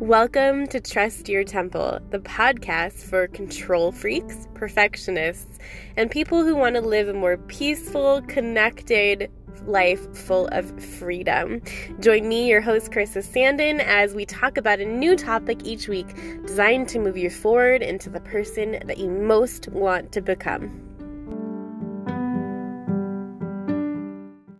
Welcome to Trust Your Temple, the podcast for control freaks, perfectionists, and people who want to live a more peaceful, connected life full of freedom. Join me, your host, Carissa Sandin, as we talk about a new topic each week designed to move you forward into the person that you most want to become.